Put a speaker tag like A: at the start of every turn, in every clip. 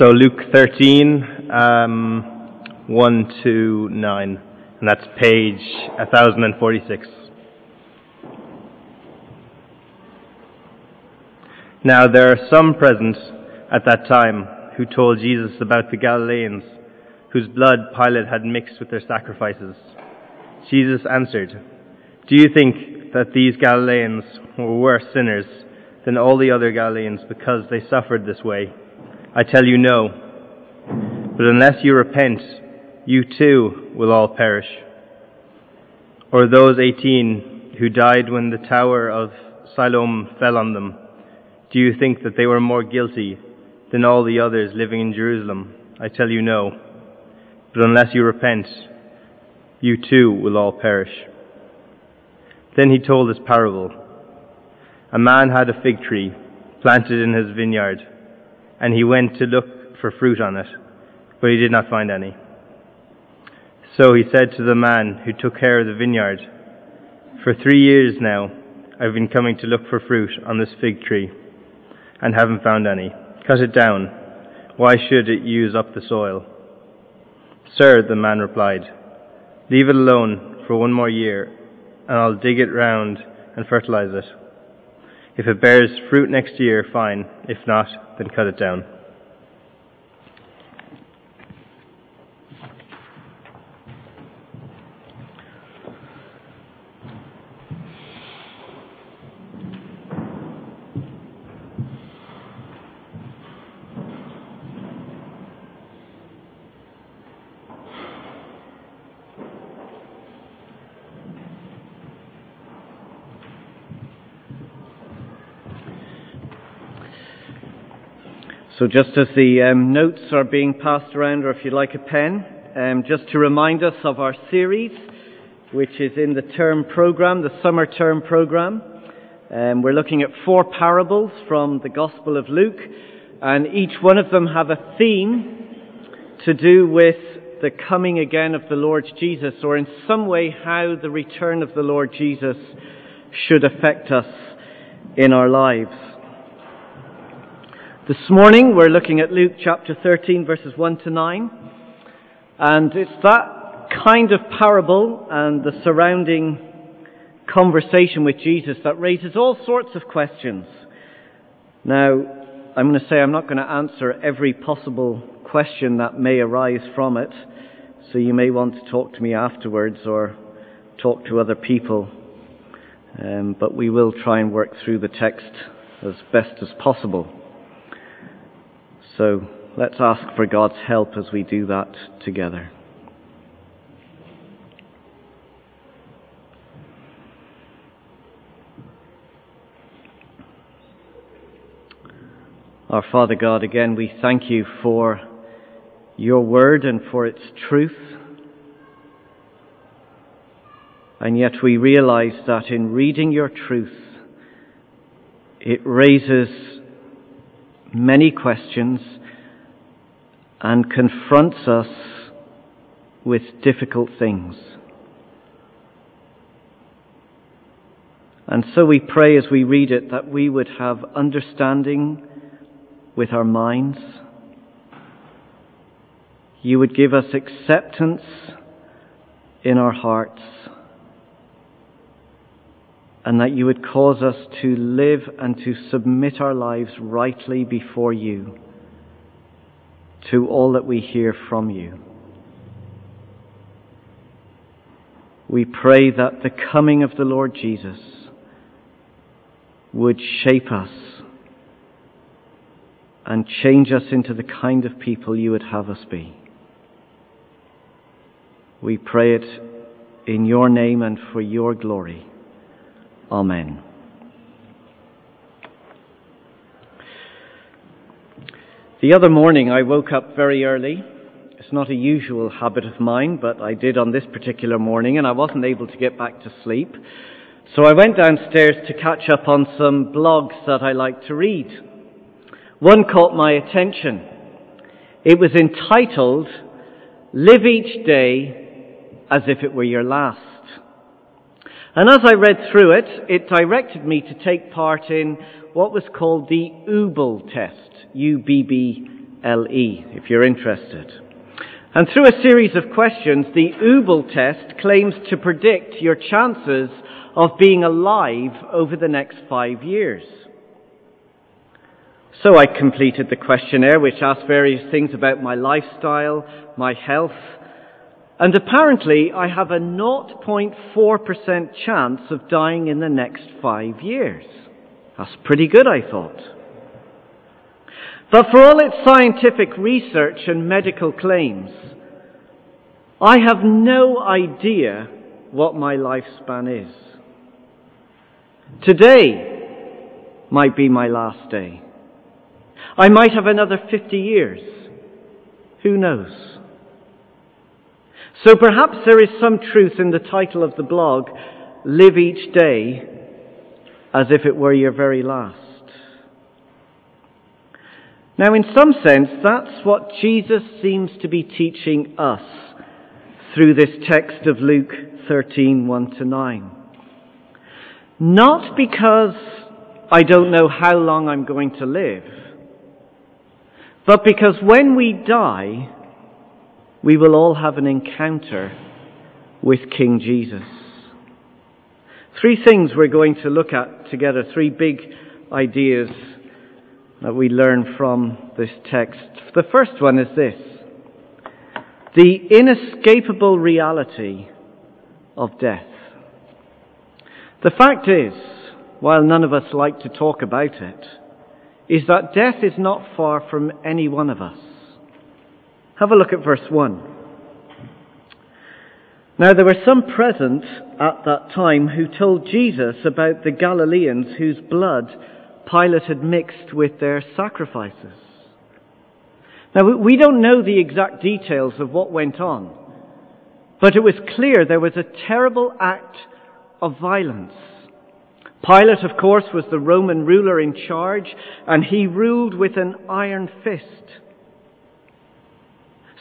A: So Luke 13, um, 1 to 9, and that's page 1046. Now there are some present at that time who told Jesus about the Galileans whose blood Pilate had mixed with their sacrifices. Jesus answered, Do you think that these Galileans were worse sinners than all the other Galileans because they suffered this way? I tell you no. But unless you repent, you too will all perish. Or those eighteen who died when the tower of Siloam fell on them, do you think that they were more guilty than all the others living in Jerusalem? I tell you no. But unless you repent, you too will all perish. Then he told this parable. A man had a fig tree planted in his vineyard, and he went to look for fruit on it, but he did not find any. So he said to the man who took care of the vineyard, For three years now I've been coming to look for fruit on this fig tree, and haven't found any. Cut it down. Why should it use up the soil? Sir, the man replied, leave it alone for one more year, and I'll dig it round and fertilize it. If it bears fruit next year, fine. If not, then cut it down.
B: So just as the um, notes are being passed around, or if you'd like a pen, um, just to remind us of our series, which is in the term program, the summer term program. Um, we're looking at four parables from the Gospel of Luke, and each one of them have a theme to do with the coming again of the Lord Jesus, or in some way how the return of the Lord Jesus should affect us in our lives. This morning we're looking at Luke chapter 13 verses 1 to 9. And it's that kind of parable and the surrounding conversation with Jesus that raises all sorts of questions. Now, I'm going to say I'm not going to answer every possible question that may arise from it. So you may want to talk to me afterwards or talk to other people. Um, but we will try and work through the text as best as possible. So let's ask for God's help as we do that together. Our Father God, again, we thank you for your word and for its truth. And yet we realize that in reading your truth, it raises many questions and confronts us with difficult things. And so we pray as we read it that we would have understanding with our minds. You would give us acceptance in our hearts and that you would cause us to live and to submit our lives rightly before you to all that we hear from you. We pray that the coming of the Lord Jesus would shape us and change us into the kind of people you would have us be. We pray it in your name and for your glory. Amen. The other morning I woke up very early. It's not a usual habit of mine, but I did on this particular morning and I wasn't able to get back to sleep. So I went downstairs to catch up on some blogs that I like to read. One caught my attention. It was entitled, Live Each Day as if it were your last. And as I read through it, it directed me to take part in what was called the UBBL test, U-B-B-L, if you're interested. And through a series of questions, the Ubble test claims to predict your chances of being alive over the next five years. So I completed the questionnaire, which asked various things about my lifestyle, my health, and apparently I have a 0.4% chance of dying in the next five years. That's pretty good, I thought. But for all its scientific research and medical claims, I have no idea what my lifespan is. Today might be my last day. I might have another 50 years. Who knows? So perhaps there is some truth in the title of the blog, Live Each Day as if it were your very last. Now, in some sense, that's what Jesus seems to be teaching us through this text of Luke 13, 1 to 9. Not because I don't know how long I'm going to live, but because when we die, we will all have an encounter with King Jesus. Three things we're going to look at together, three big ideas that we learn from this text. The first one is this the inescapable reality of death. The fact is, while none of us like to talk about it, is that death is not far from any one of us. Have a look at verse 1. Now there were some present at that time who told Jesus about the Galileans whose blood Pilate had mixed with their sacrifices. Now, we don't know the exact details of what went on, but it was clear there was a terrible act of violence. Pilate, of course, was the Roman ruler in charge, and he ruled with an iron fist.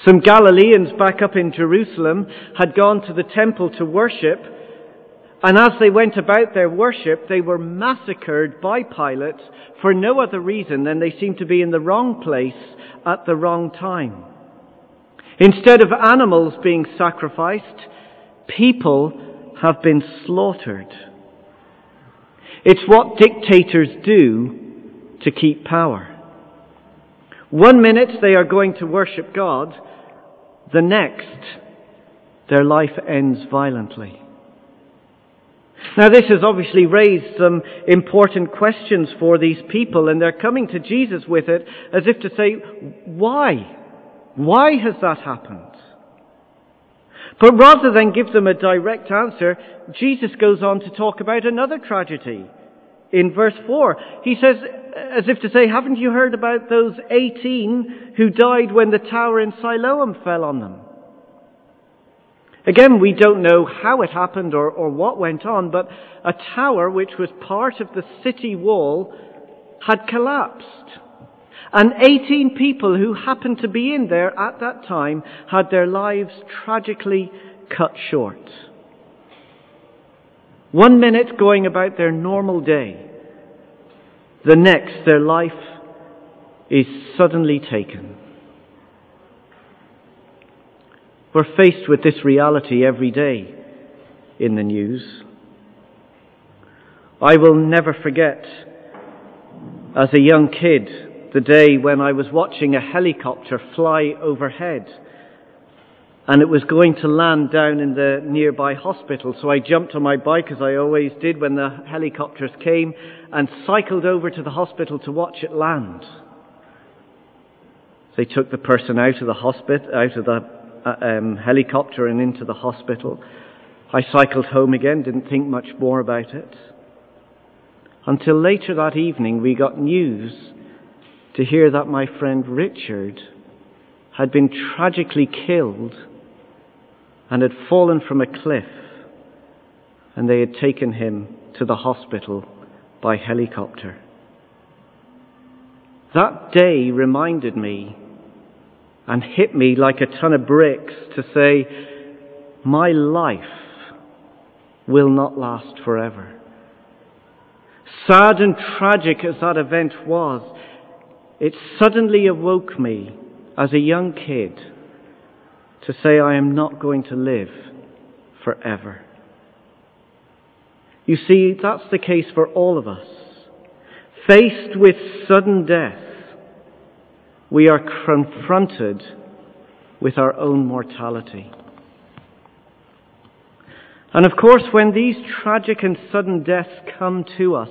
B: Some Galileans back up in Jerusalem had gone to the temple to worship, and as they went about their worship, they were massacred by Pilate for no other reason than they seemed to be in the wrong place at the wrong time. Instead of animals being sacrificed, people have been slaughtered. It's what dictators do to keep power. One minute they are going to worship God, the next their life ends violently. Now, this has obviously raised some important questions for these people, and they're coming to Jesus with it as if to say, Why? Why has that happened? But rather than give them a direct answer, Jesus goes on to talk about another tragedy. In verse 4, he says, as if to say, Haven't you heard about those 18 who died when the tower in Siloam fell on them? Again, we don't know how it happened or, or what went on, but a tower which was part of the city wall had collapsed. And 18 people who happened to be in there at that time had their lives tragically cut short. One minute going about their normal day, the next their life is suddenly taken. We're faced with this reality every day in the news. I will never forget, as a young kid, the day when I was watching a helicopter fly overhead and it was going to land down in the nearby hospital. So I jumped on my bike, as I always did when the helicopters came, and cycled over to the hospital to watch it land. They took the person out of the hospital, out of the uh, um, helicopter and into the hospital. I cycled home again, didn't think much more about it. Until later that evening, we got news to hear that my friend Richard had been tragically killed and had fallen from a cliff, and they had taken him to the hospital by helicopter. That day reminded me and hit me like a ton of bricks to say, my life will not last forever. Sad and tragic as that event was, it suddenly awoke me as a young kid to say, I am not going to live forever. You see, that's the case for all of us. Faced with sudden death, we are confronted with our own mortality. And of course, when these tragic and sudden deaths come to us,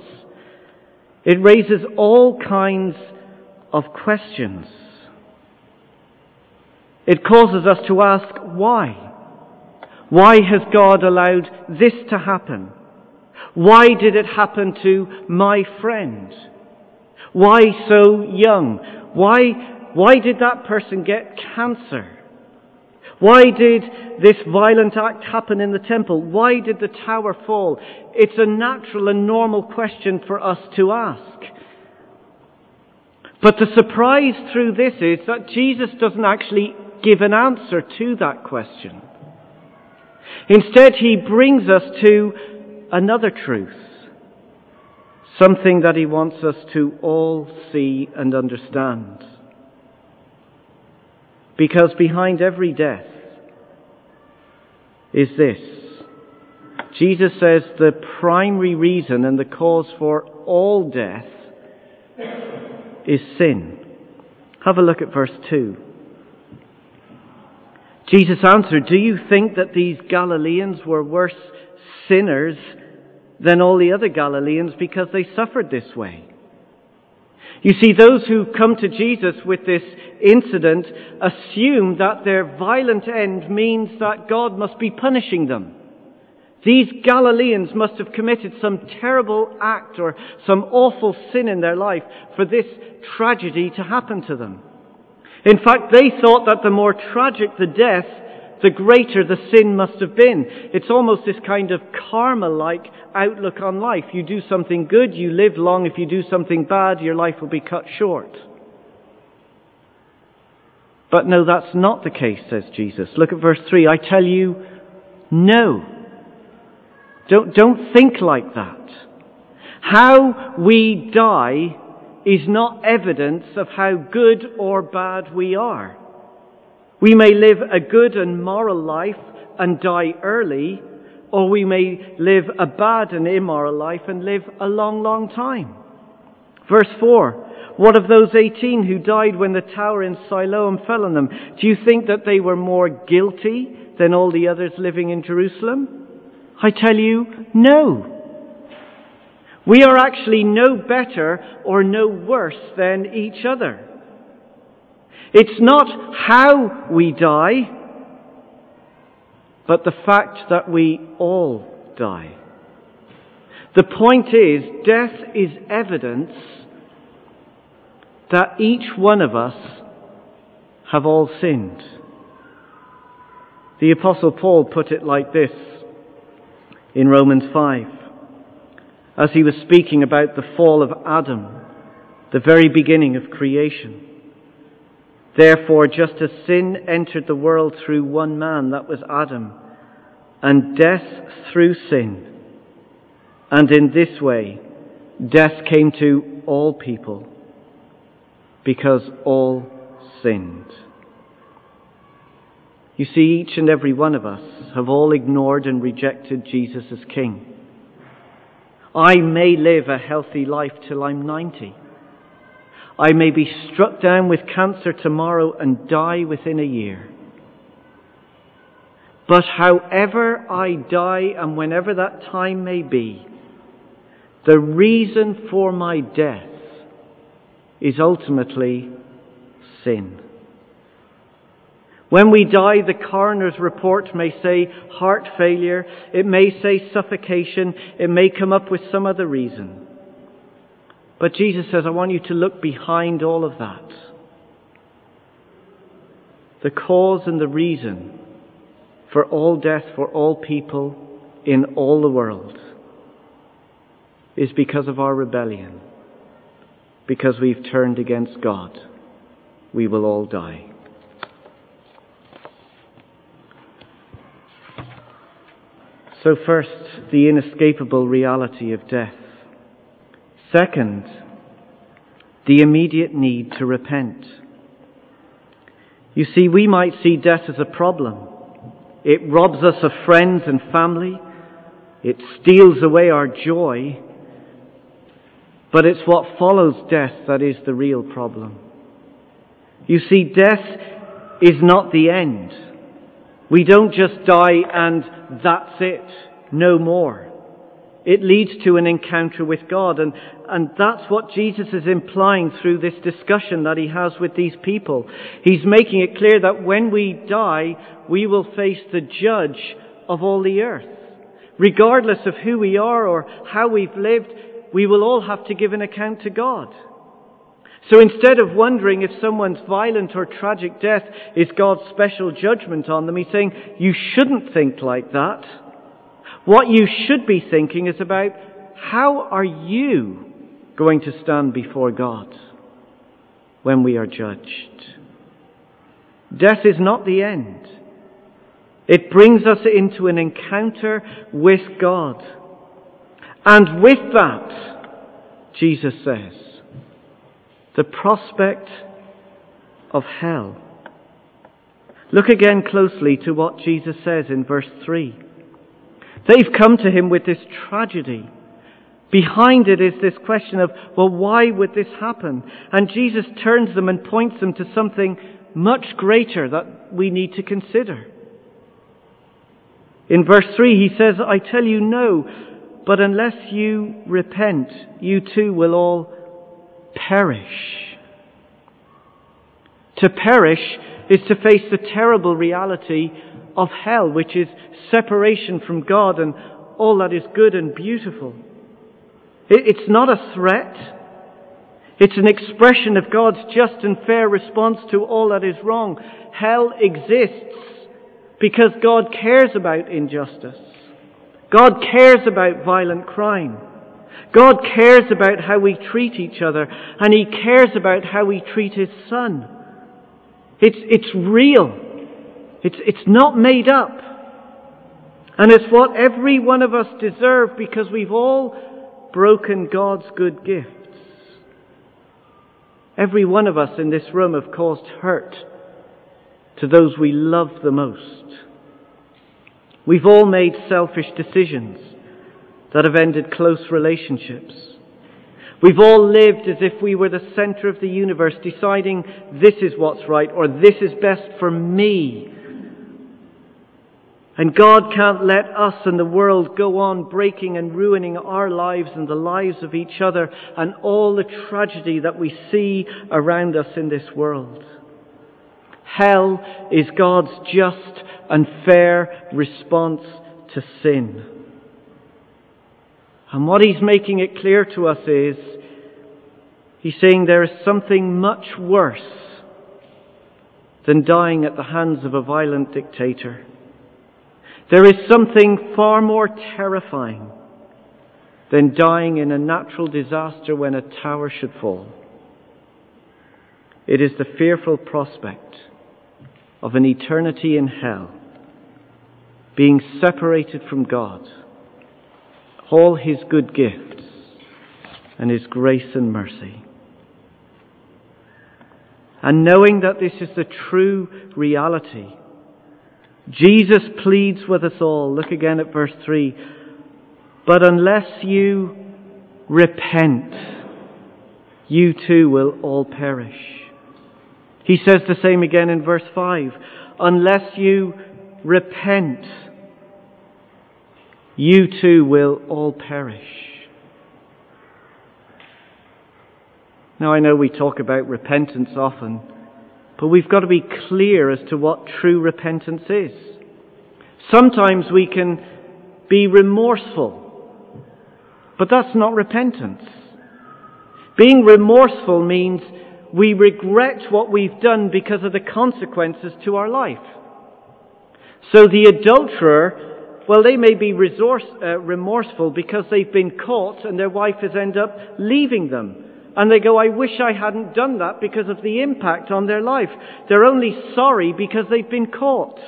B: it raises all kinds of questions. It causes us to ask why. Why has God allowed this to happen? Why did it happen to my friend? Why so young? Why, why did that person get cancer? Why did this violent act happen in the temple? Why did the tower fall? It's a natural and normal question for us to ask. But the surprise through this is that Jesus doesn't actually give an answer to that question. Instead, he brings us to another truth, something that he wants us to all see and understand. Because behind every death is this. Jesus says the primary reason and the cause for all death is sin. Have a look at verse 2. Jesus answered, Do you think that these Galileans were worse sinners than all the other Galileans because they suffered this way? You see, those who come to Jesus with this incident assume that their violent end means that God must be punishing them. These Galileans must have committed some terrible act or some awful sin in their life for this tragedy to happen to them. In fact, they thought that the more tragic the death, the greater the sin must have been. It's almost this kind of karma-like outlook on life. You do something good, you live long. If you do something bad, your life will be cut short. But no, that's not the case, says Jesus. Look at verse 3. I tell you, no. Don't, don't think like that. How we die is not evidence of how good or bad we are. We may live a good and moral life and die early, or we may live a bad and immoral life and live a long, long time. Verse 4. What of those 18 who died when the tower in Siloam fell on them? Do you think that they were more guilty than all the others living in Jerusalem? I tell you, no. We are actually no better or no worse than each other. It's not how we die, but the fact that we all die. The point is, death is evidence that each one of us have all sinned. The Apostle Paul put it like this in Romans 5 as he was speaking about the fall of Adam, the very beginning of creation. Therefore, just as sin entered the world through one man, that was Adam, and death through sin, and in this way, death came to all people, because all sinned. You see, each and every one of us have all ignored and rejected Jesus as King. I may live a healthy life till I'm 90. I may be struck down with cancer tomorrow and die within a year. But however I die and whenever that time may be, the reason for my death is ultimately sin. When we die, the coroner's report may say heart failure, it may say suffocation, it may come up with some other reason. But Jesus says, I want you to look behind all of that. The cause and the reason for all death for all people in all the world is because of our rebellion. Because we've turned against God, we will all die. So, first, the inescapable reality of death. Second, the immediate need to repent. You see, we might see death as a problem. It robs us of friends and family. It steals away our joy. But it's what follows death that is the real problem. You see, death is not the end. We don't just die and that's it. No more. It leads to an encounter with God. And, and that's what Jesus is implying through this discussion that he has with these people. He's making it clear that when we die, we will face the judge of all the earth. Regardless of who we are or how we've lived, we will all have to give an account to God. So instead of wondering if someone's violent or tragic death is God's special judgment on them, he's saying, you shouldn't think like that. What you should be thinking is about how are you going to stand before God when we are judged? Death is not the end. It brings us into an encounter with God. And with that, Jesus says, the prospect of hell. Look again closely to what Jesus says in verse 3. They've come to him with this tragedy. Behind it is this question of, well, why would this happen? And Jesus turns them and points them to something much greater that we need to consider. In verse 3, he says, I tell you no, but unless you repent, you too will all perish. To perish is to face the terrible reality of hell, which is separation from God and all that is good and beautiful. It's not a threat. It's an expression of God's just and fair response to all that is wrong. Hell exists because God cares about injustice. God cares about violent crime. God cares about how we treat each other, and He cares about how we treat His Son. It's, it's real. It's, it's not made up. And it's what every one of us deserve because we've all broken God's good gifts. Every one of us in this room have caused hurt to those we love the most. We've all made selfish decisions that have ended close relationships. We've all lived as if we were the center of the universe, deciding this is what's right or this is best for me and God can't let us and the world go on breaking and ruining our lives and the lives of each other and all the tragedy that we see around us in this world. Hell is God's just and fair response to sin. And what he's making it clear to us is, he's saying there is something much worse than dying at the hands of a violent dictator. There is something far more terrifying than dying in a natural disaster when a tower should fall. It is the fearful prospect of an eternity in hell, being separated from God, all His good gifts, and His grace and mercy. And knowing that this is the true reality, Jesus pleads with us all. Look again at verse 3. But unless you repent, you too will all perish. He says the same again in verse 5. Unless you repent, you too will all perish. Now I know we talk about repentance often. But we've got to be clear as to what true repentance is. Sometimes we can be remorseful, but that's not repentance. Being remorseful means we regret what we've done because of the consequences to our life. So the adulterer, well, they may be resource, uh, remorseful because they've been caught and their wife has ended up leaving them. And they go, I wish I hadn't done that because of the impact on their life. They're only sorry because they've been caught.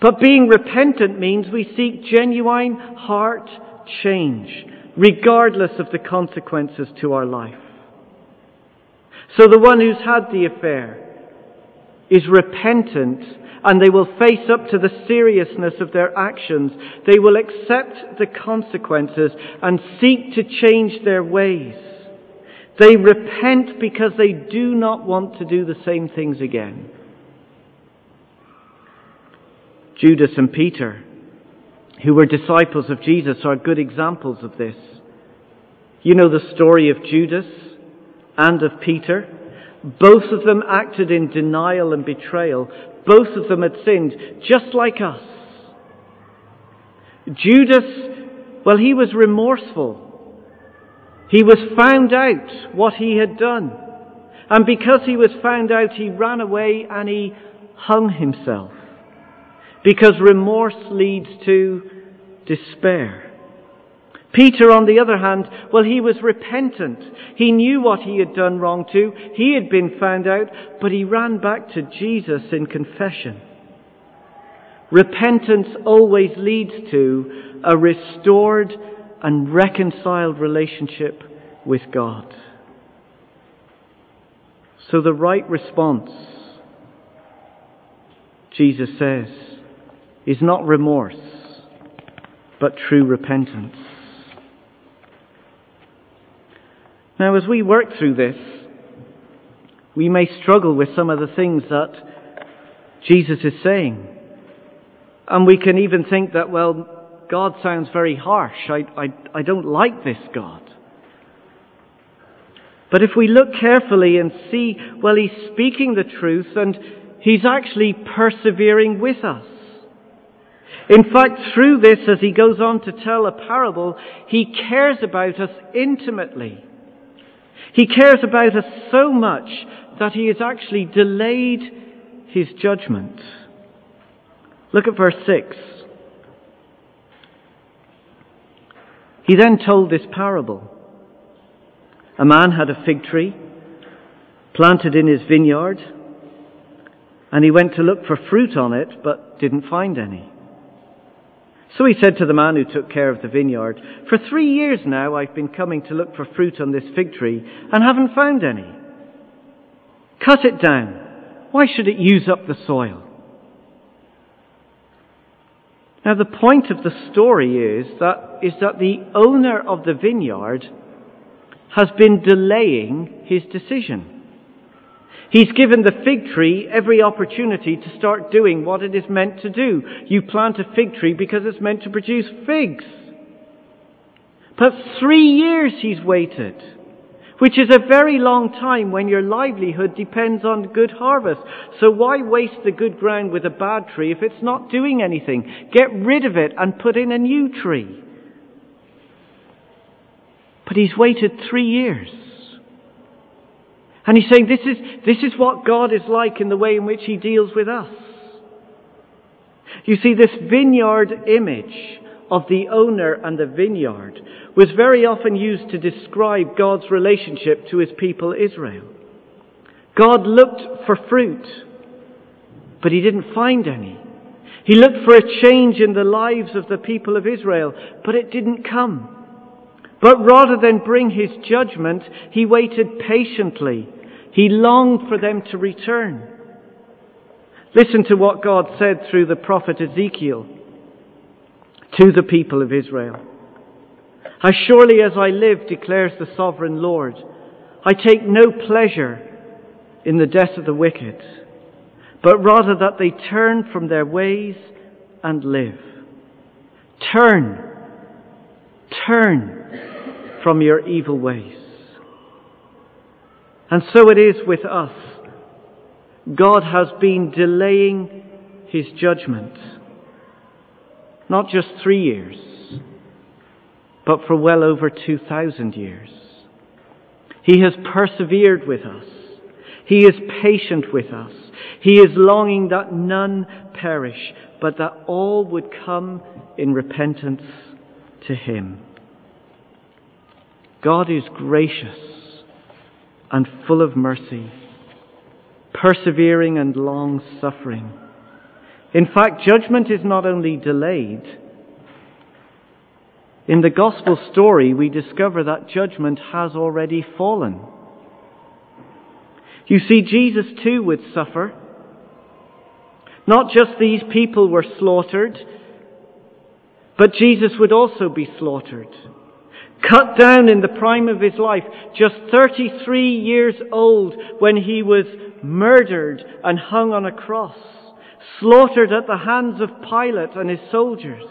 B: But being repentant means we seek genuine heart change, regardless of the consequences to our life. So the one who's had the affair, is repentant and they will face up to the seriousness of their actions. They will accept the consequences and seek to change their ways. They repent because they do not want to do the same things again. Judas and Peter, who were disciples of Jesus, are good examples of this. You know the story of Judas and of Peter. Both of them acted in denial and betrayal. Both of them had sinned, just like us. Judas, well, he was remorseful. He was found out what he had done. And because he was found out, he ran away and he hung himself. Because remorse leads to despair. Peter, on the other hand, well, he was repentant. He knew what he had done wrong too. He had been found out, but he ran back to Jesus in confession. Repentance always leads to a restored and reconciled relationship with God. So the right response, Jesus says, is not remorse, but true repentance. Now, as we work through this, we may struggle with some of the things that Jesus is saying. And we can even think that, well, God sounds very harsh. I, I, I don't like this God. But if we look carefully and see, well, he's speaking the truth and he's actually persevering with us. In fact, through this, as he goes on to tell a parable, he cares about us intimately. He cares about us so much that he has actually delayed his judgment. Look at verse 6. He then told this parable. A man had a fig tree planted in his vineyard, and he went to look for fruit on it, but didn't find any. So he said to the man who took care of the vineyard, For three years now I've been coming to look for fruit on this fig tree and haven't found any. Cut it down. Why should it use up the soil? Now the point of the story is that, is that the owner of the vineyard has been delaying his decision. He's given the fig tree every opportunity to start doing what it is meant to do. You plant a fig tree because it's meant to produce figs. But three years he's waited, which is a very long time when your livelihood depends on good harvest. So why waste the good ground with a bad tree if it's not doing anything? Get rid of it and put in a new tree. But he's waited three years. And he's saying this is, this is what God is like in the way in which he deals with us. You see, this vineyard image of the owner and the vineyard was very often used to describe God's relationship to his people Israel. God looked for fruit, but he didn't find any. He looked for a change in the lives of the people of Israel, but it didn't come. But rather than bring his judgment, he waited patiently. He longed for them to return. Listen to what God said through the prophet Ezekiel to the people of Israel. As surely as I live, declares the sovereign Lord, I take no pleasure in the death of the wicked, but rather that they turn from their ways and live. Turn, turn from your evil ways. And so it is with us. God has been delaying his judgment. Not just three years, but for well over 2,000 years. He has persevered with us. He is patient with us. He is longing that none perish, but that all would come in repentance to Him. God is gracious and full of mercy, persevering and long suffering. In fact, judgment is not only delayed, in the gospel story we discover that judgment has already fallen. You see, Jesus too would suffer Not just these people were slaughtered, but Jesus would also be slaughtered. Cut down in the prime of his life, just 33 years old when he was murdered and hung on a cross, slaughtered at the hands of Pilate and his soldiers.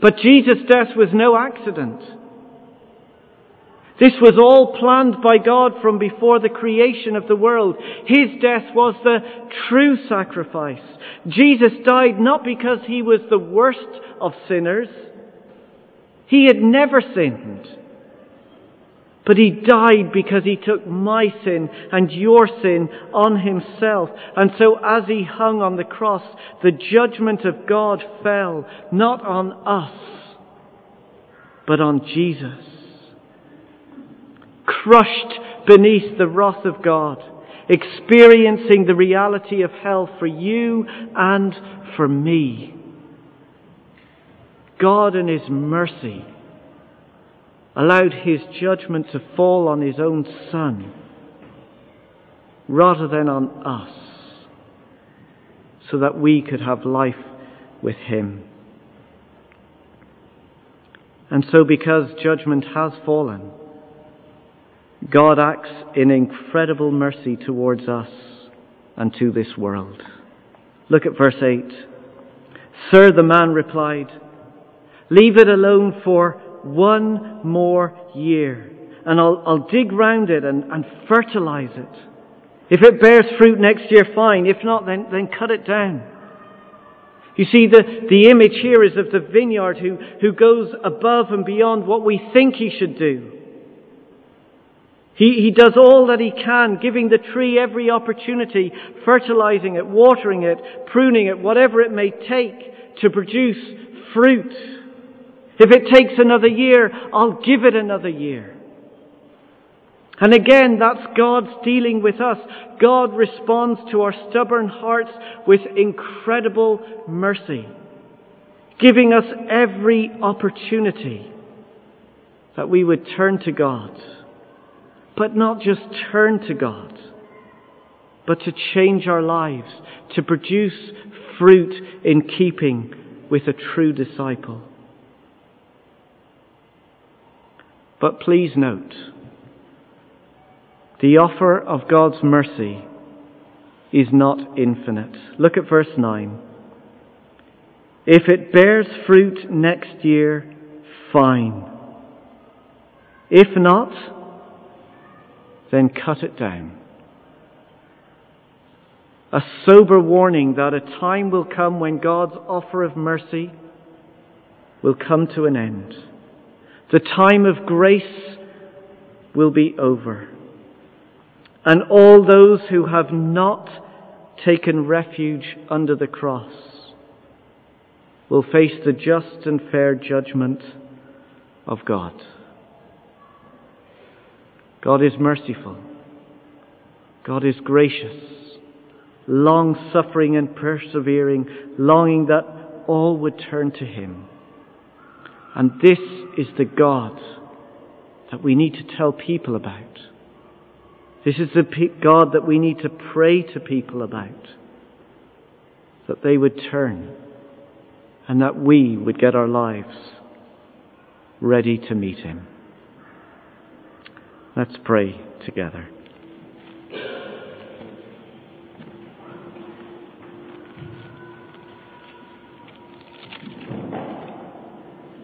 B: But Jesus' death was no accident. This was all planned by God from before the creation of the world. His death was the true sacrifice. Jesus died not because he was the worst of sinners. He had never sinned. But he died because he took my sin and your sin on himself. And so as he hung on the cross, the judgment of God fell not on us, but on Jesus crushed beneath the wrath of God, experiencing the reality of hell for you and for me. God in His mercy allowed His judgment to fall on His own Son rather than on us so that we could have life with Him. And so because judgment has fallen, God acts in incredible mercy towards us and to this world. Look at verse 8. Sir, the man replied, Leave it alone for one more year, and I'll, I'll dig round it and, and fertilize it. If it bears fruit next year, fine. If not, then, then cut it down. You see, the, the image here is of the vineyard who, who goes above and beyond what we think he should do. He, he does all that he can, giving the tree every opportunity, fertilizing it, watering it, pruning it, whatever it may take to produce fruit. If it takes another year, I'll give it another year. And again, that's God's dealing with us. God responds to our stubborn hearts with incredible mercy, giving us every opportunity that we would turn to God but not just turn to God, but to change our lives, to produce fruit in keeping with a true disciple. But please note, the offer of God's mercy is not infinite. Look at verse 9. If it bears fruit next year, fine. If not, then cut it down. A sober warning that a time will come when God's offer of mercy will come to an end. The time of grace will be over. And all those who have not taken refuge under the cross will face the just and fair judgment of God. God is merciful. God is gracious, long suffering and persevering, longing that all would turn to Him. And this is the God that we need to tell people about. This is the God that we need to pray to people about. That they would turn and that we would get our lives ready to meet Him. Let's pray together.